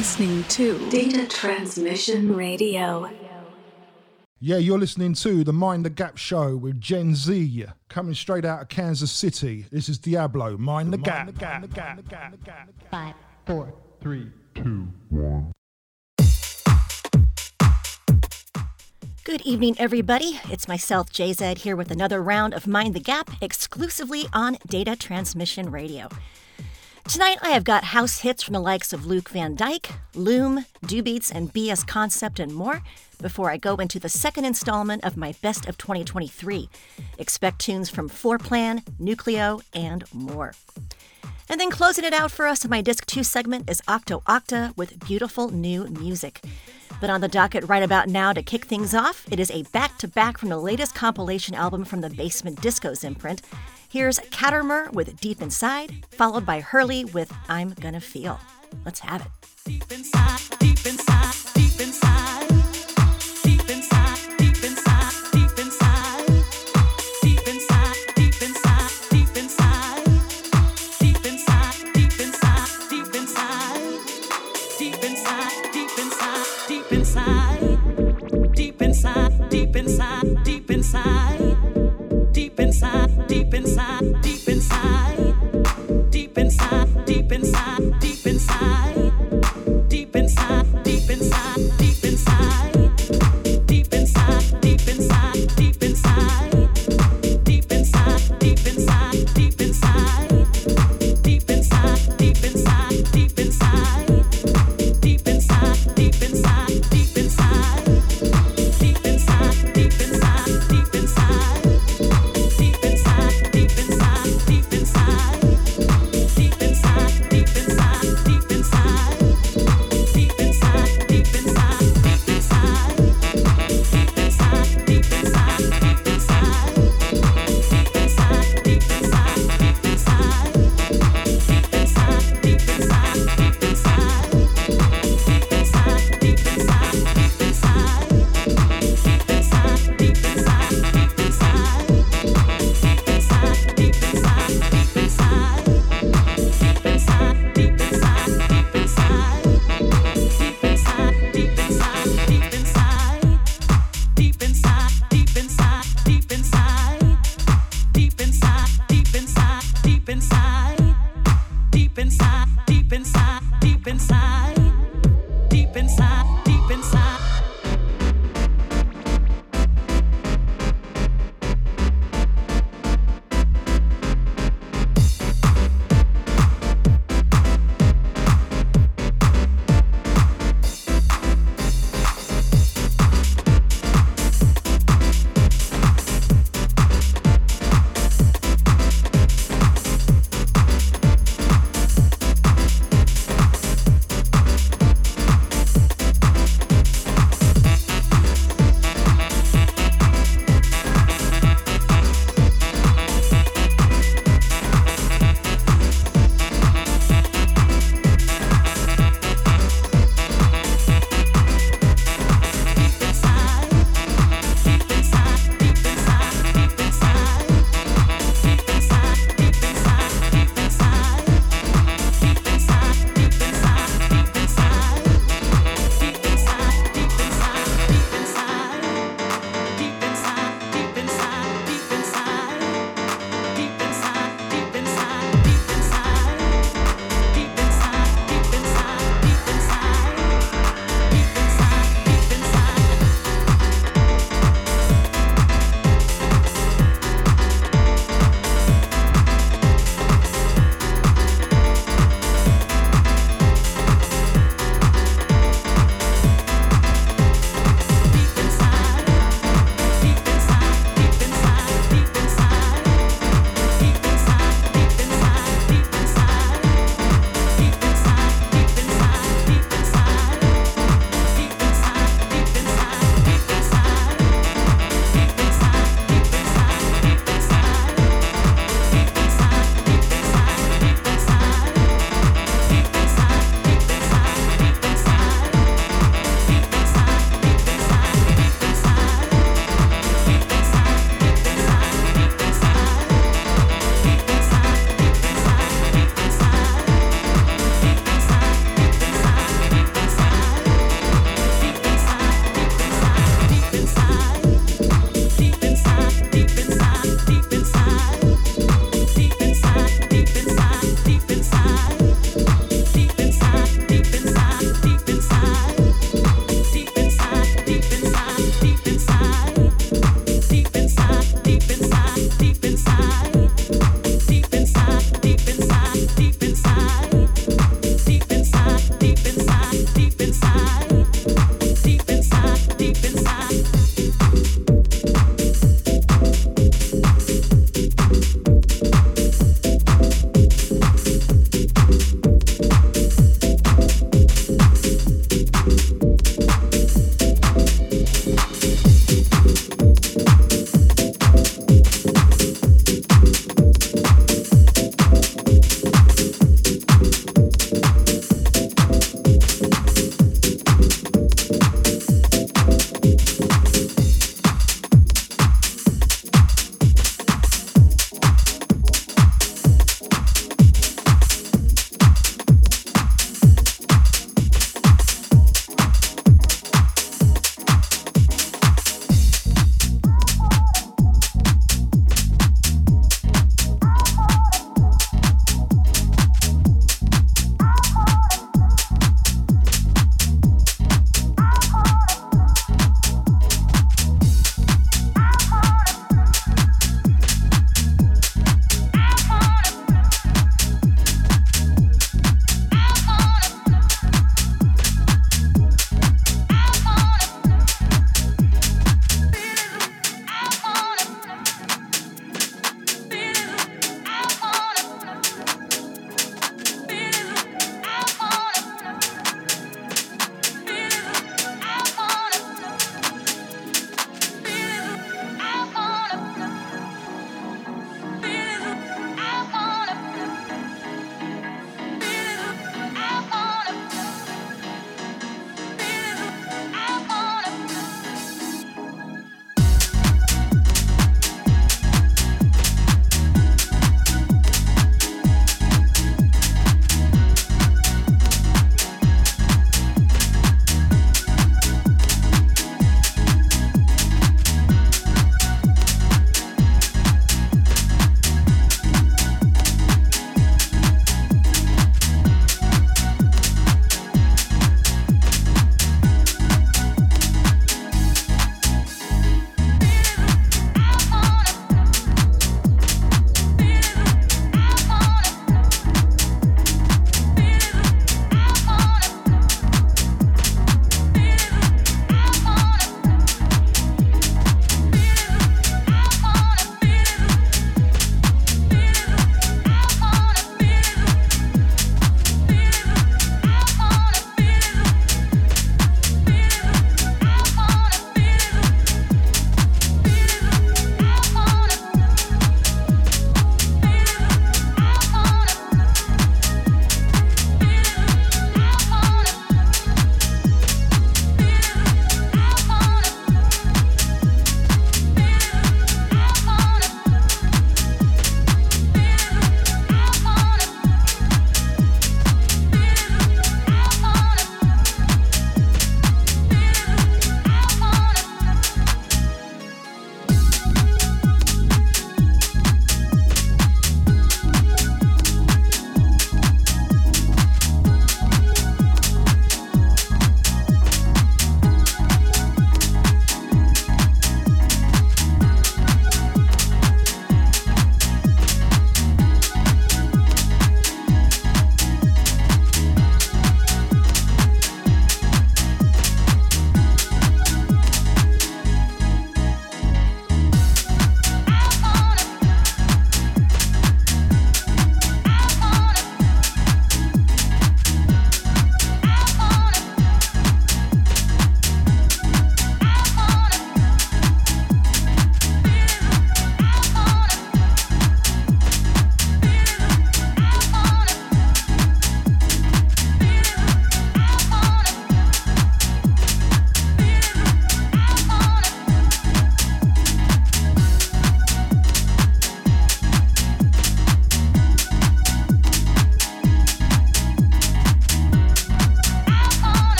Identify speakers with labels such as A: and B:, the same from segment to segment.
A: listening to Data Transmission Radio.
B: Yeah, you're listening to the Mind the Gap show with JZ, coming straight out of Kansas City. This is Diablo, Mind the, the Gap. Mind the
C: gap. Five, four, three, two, one.
D: Good evening, everybody. It's myself, JZ, here with another round of Mind the Gap exclusively on Data Transmission Radio. Tonight, I have got house hits from the likes of Luuk Van Dijk, LUME, Do Beats, and BS Concept, and more before I go into the second installment of my Best of 2023. Expect tunes from Floorplan, Nu-Cleo, and more. And then closing it out for us in my Disc 2 segment is Octo Octa with beautiful new music. But on the docket right about now to kick things off, it is a back to back from the latest compilation album from the Basement Discos imprint. Here's Katermurr with Deep Inside, followed by Hurlee with I'm Gonna Feel. Let's have it. Deep inside, deep inside, deep inside.
A: deep inside, deep inside.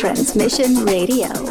A: Transmission Radio.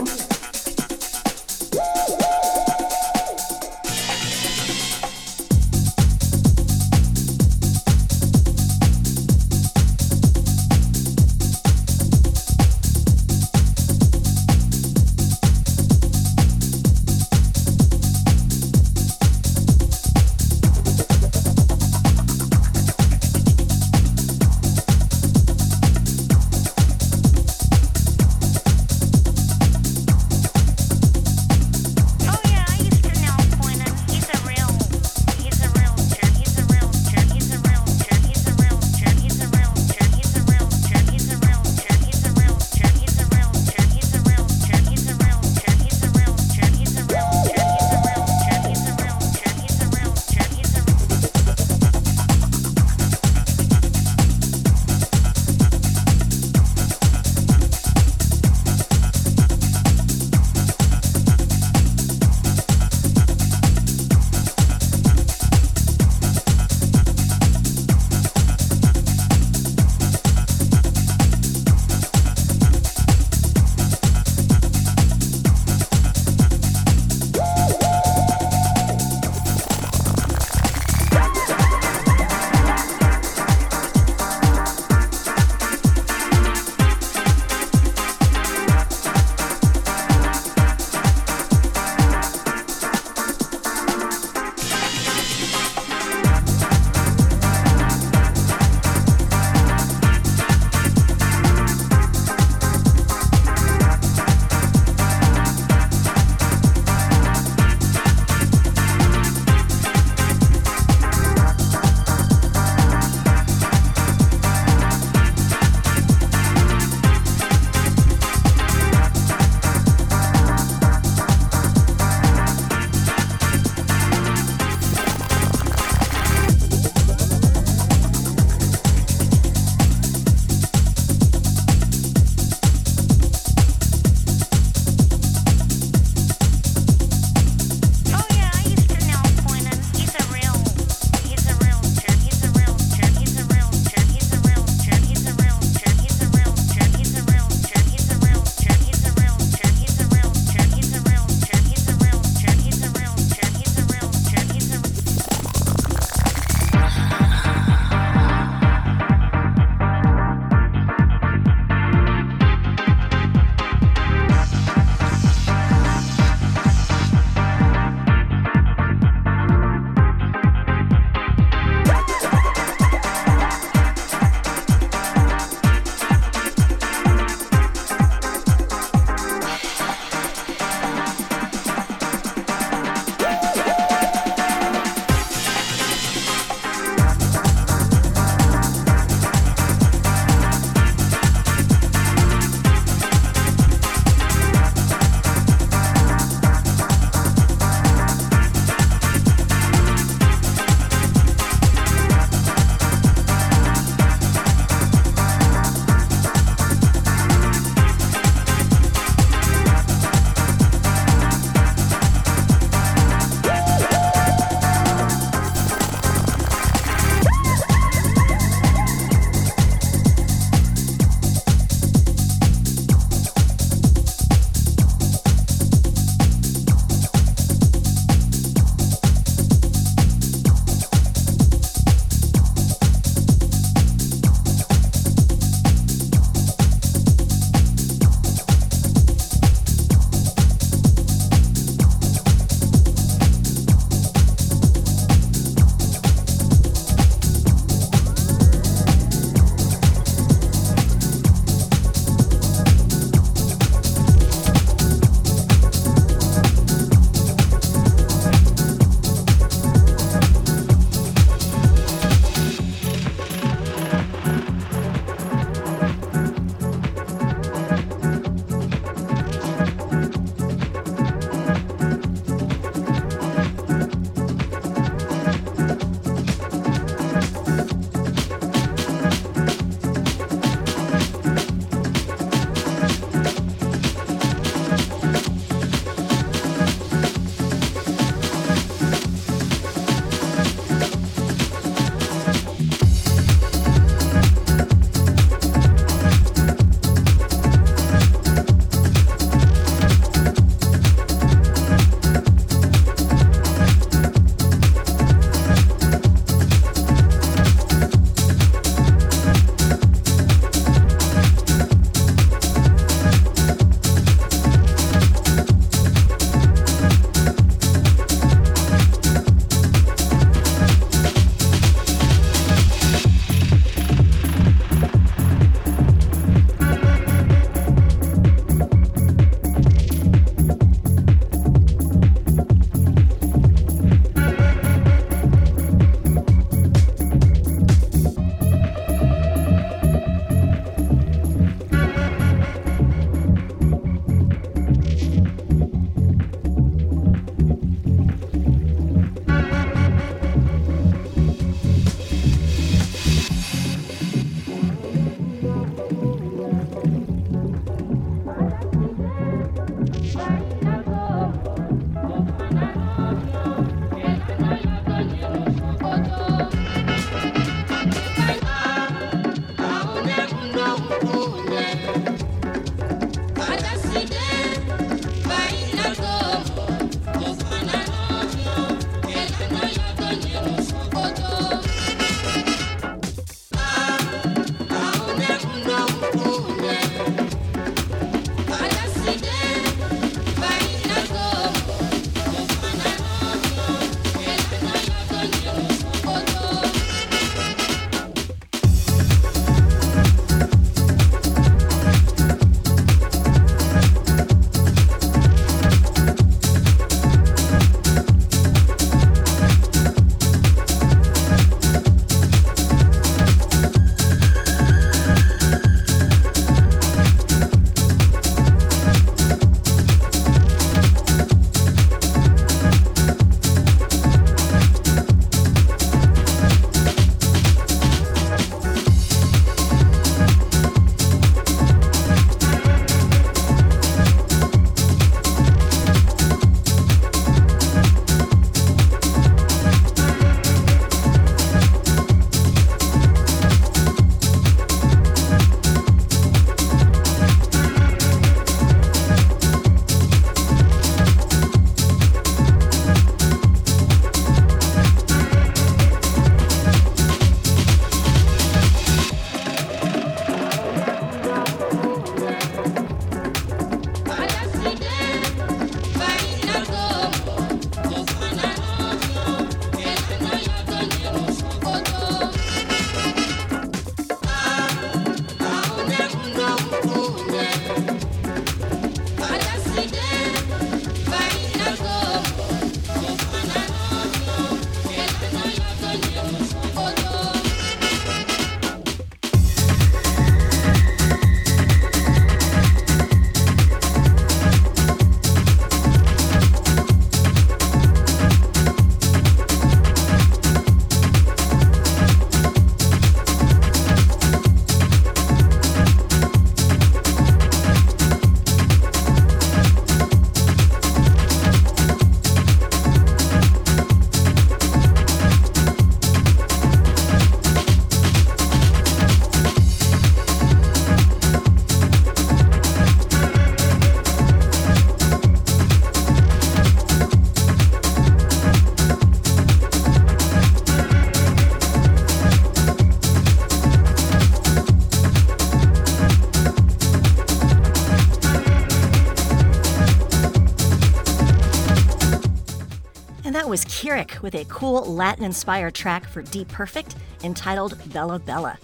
D: Kirik with a cool Latin inspired track for Deeperfect entitled Bella Bella.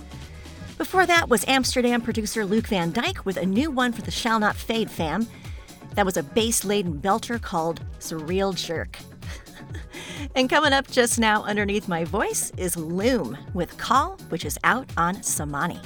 D: Before that was Amsterdam producer Luuk Van Dijk with a new one for the Shall Not Fade fam. That was a bass laden belter called Surreal Jerk. and coming up just now underneath my voice is LUME with Call, which is out on Samani.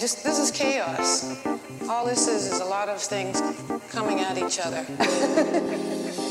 E: Just this is chaos. All this is is a lot of things coming at each other.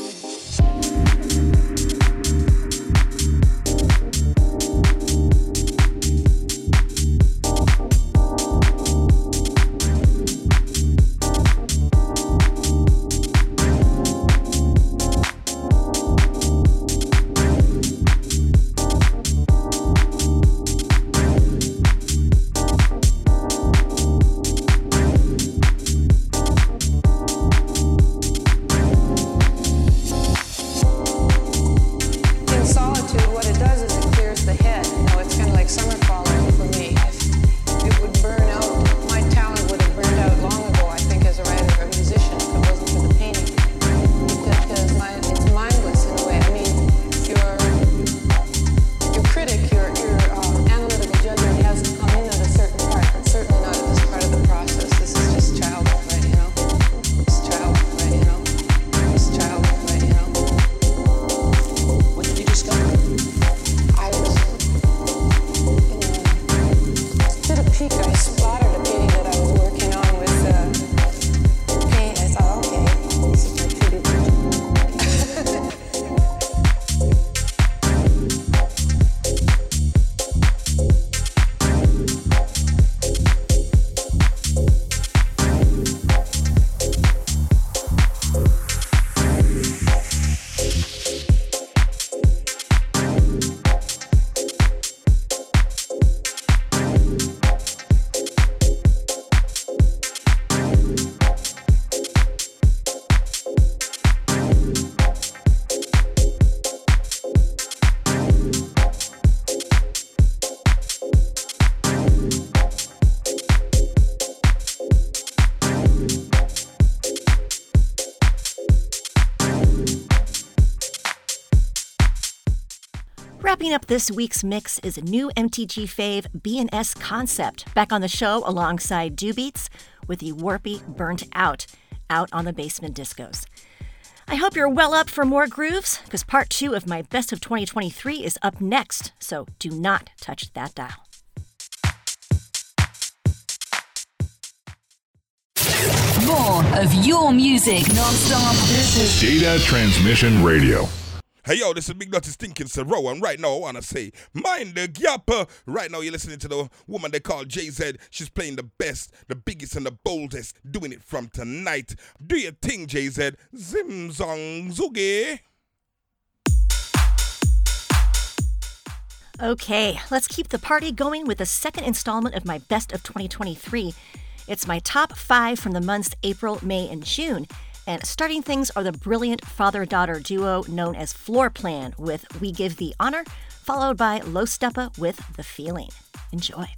D: Wrapping up this week's mix is a new MTG fave B&S concept back on the show alongside Dubeats with the warpy Burnt Out out on the basement discos. I hope you're well up for more grooves because part two of my best of 2023 is up next, so do not touch that dial.
A: More of your music non-stop. This is
F: Data Transmission Radio.
G: Hey yo, this is Big Dirty Stinking Sero, and right now I wanna say, mind the gap. Uh, right now you're listening to the woman they call JZ. She's playing the best, the biggest, and the boldest, doing it from tonight. Do your thing, JZ. Zim zong zoogie.
D: Okay, let's keep the party going with the second installment of my best of 2023. It's my top five from the months April, May, and June. And starting things are the brilliant father daughter duo known as Floorplan with We Give Thee Honor, followed by Low Steppa with The Feeling. Enjoy.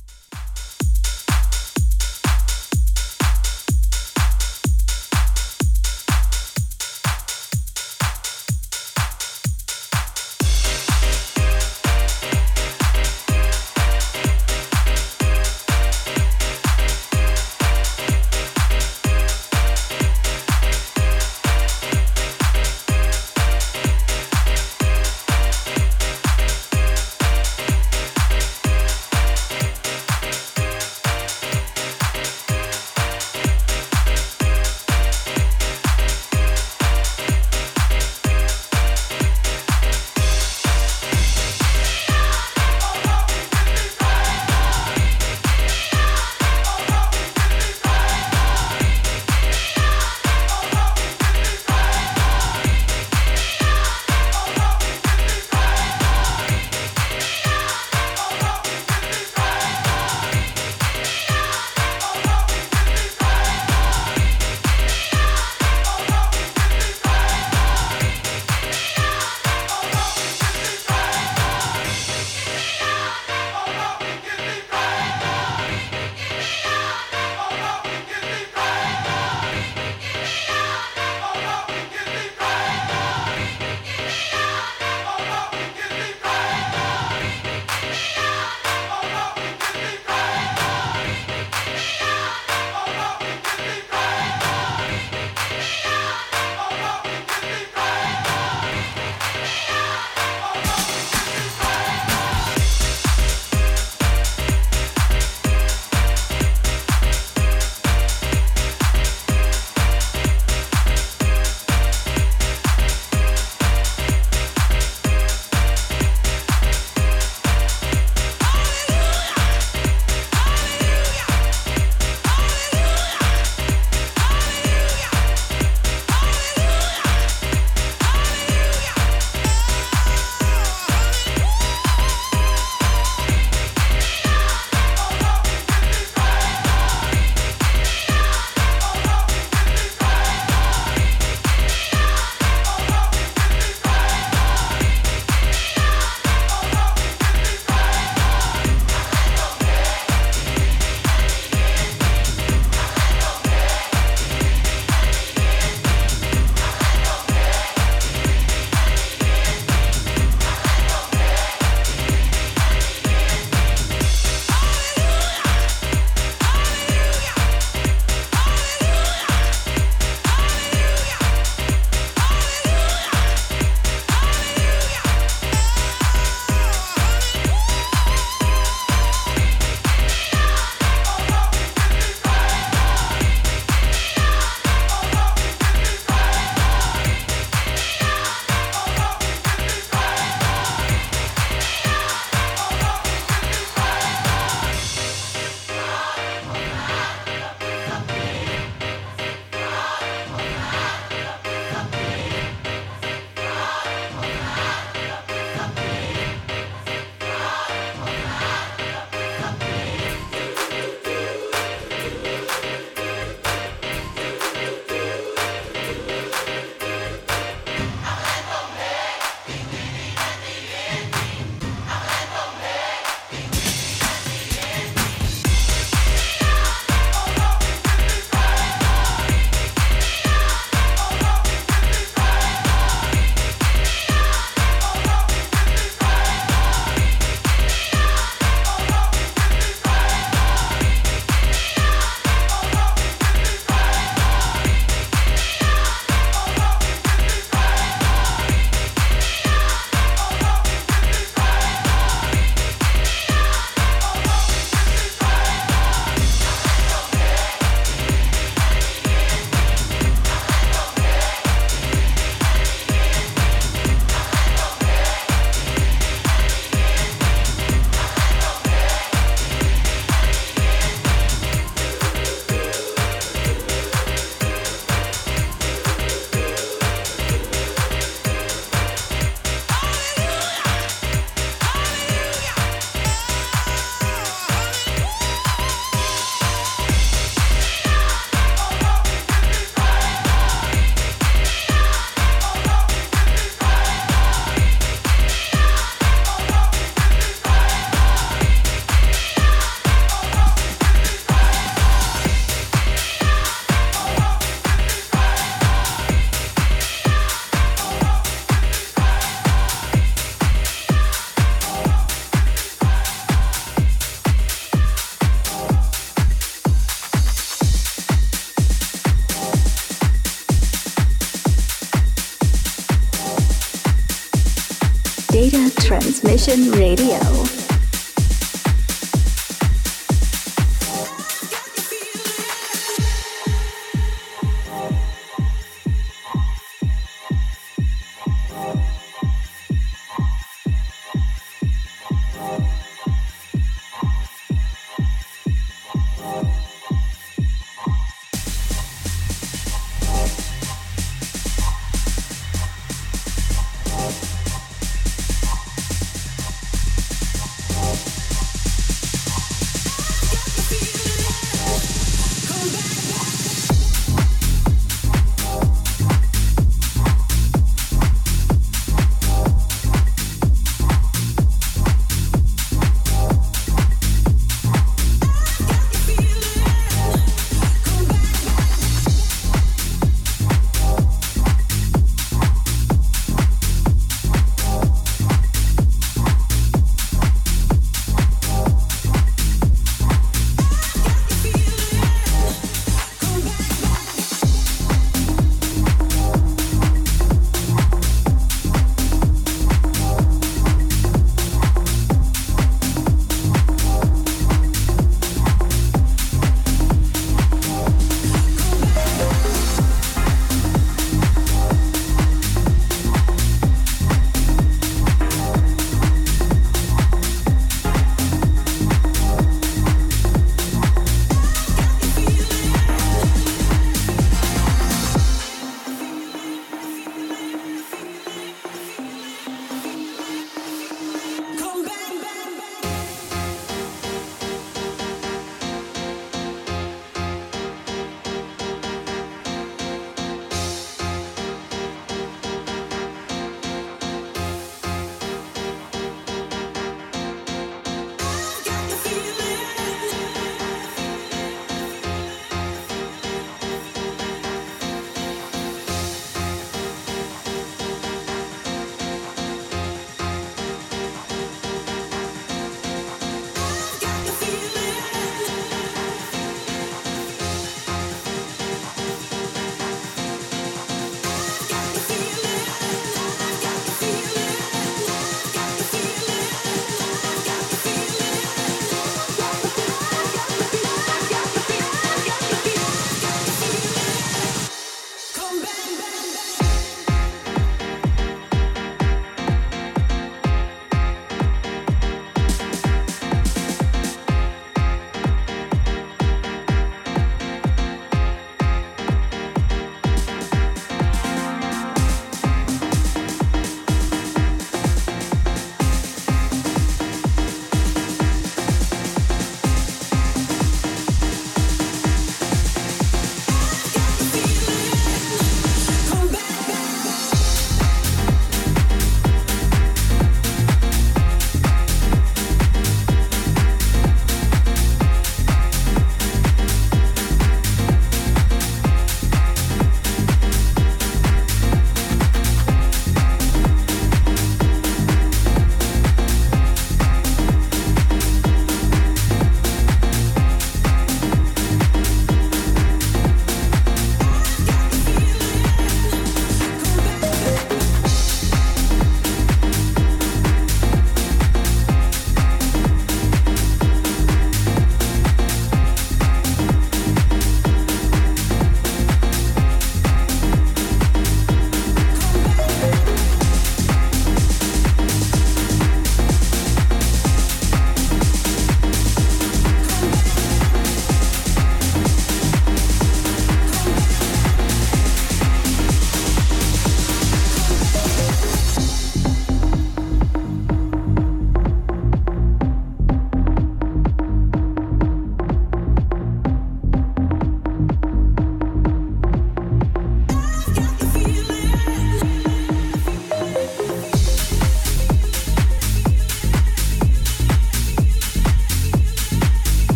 A: Transmission Radio.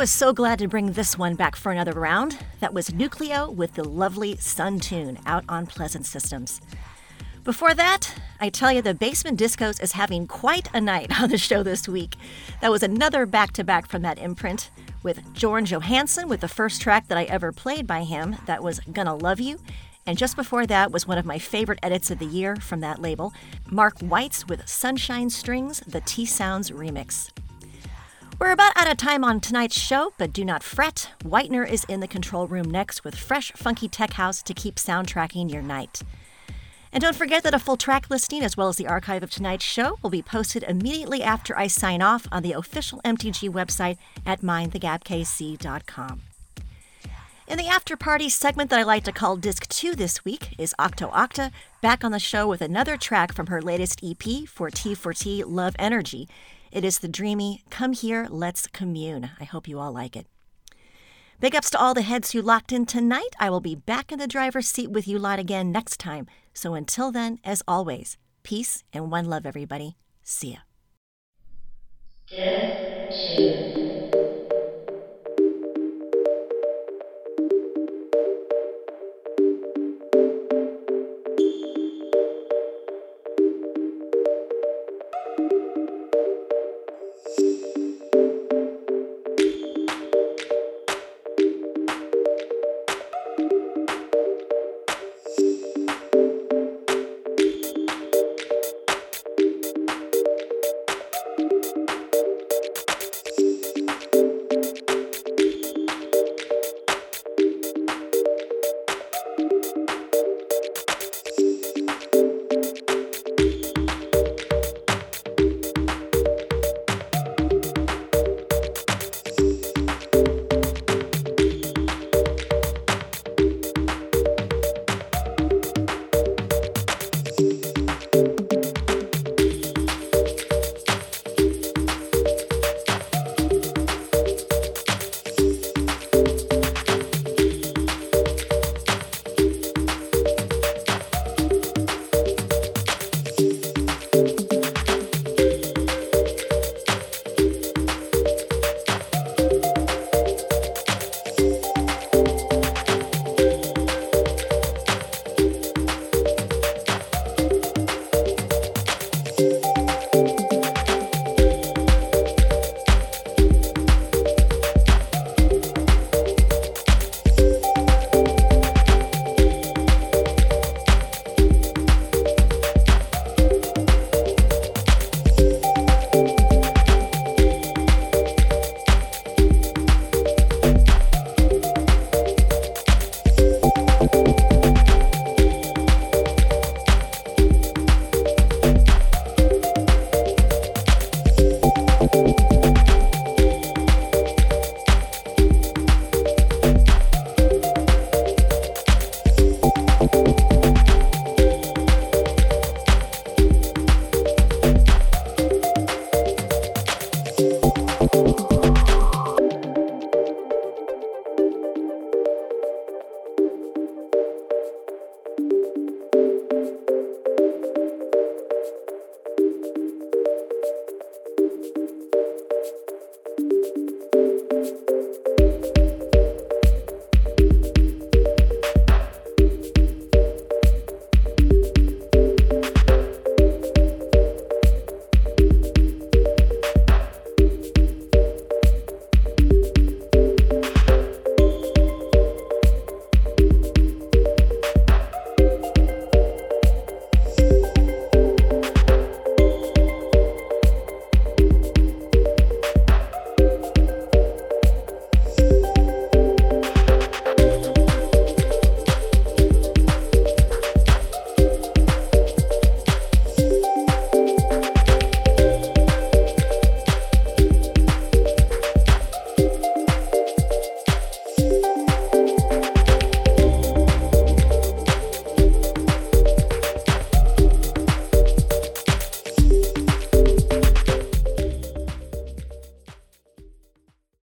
D: Was so glad to bring this one back for another round. That was Nu-Cleo with the lovely Suntune out on Pleasant Systems. Before that, I tell you, the Basement Discos is having quite a night on the show this week. That was another back to back from that imprint with Jorn Johansen with the first track that I ever played by him. That was Gonna Love You. And just before that was one of my favorite edits of the year from that label, Mark Whites with Sunshine Strings, the T Sounds remix. We're about out of time on tonight's show, but do not fret. Whitener is in the control room next with fresh, funky tech house to keep soundtracking your night. And don't forget that a full track listing as well as the archive of tonight's show will be posted immediately after I sign off on the official MTG website at mindthegapkc.com. In the after party segment that I like to call Disc 2 this week is Octo Octa back on the show with another track from her latest EP for T4T Love Energy. It is the dreamy Come Here, Let's Commune. I hope you all like it. Big ups to all the heads who locked in tonight. I will be back in the driver's seat with you lot again next time. So until then, as always, peace and one love, everybody. See ya.